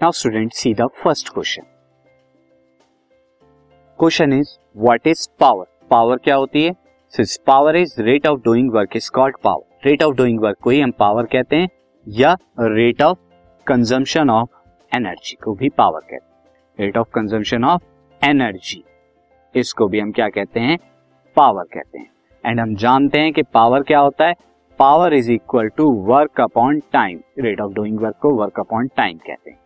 Now student see the first question question is what is power power क्या होती है? Since power is rate of doing work is called power rate of doing work को ही हम power कहते हैं, या rate of consumption of energy को भी पावर कहते हैं। Rate of consumption of energy इसको भी हम क्या कहते हैं? पावर कहते हैं। एंड हम जानते हैं कि पावर क्या होता है? Power is equal to work upon time rate of doing work को वर्क अपॉन टाइम कहते हैं।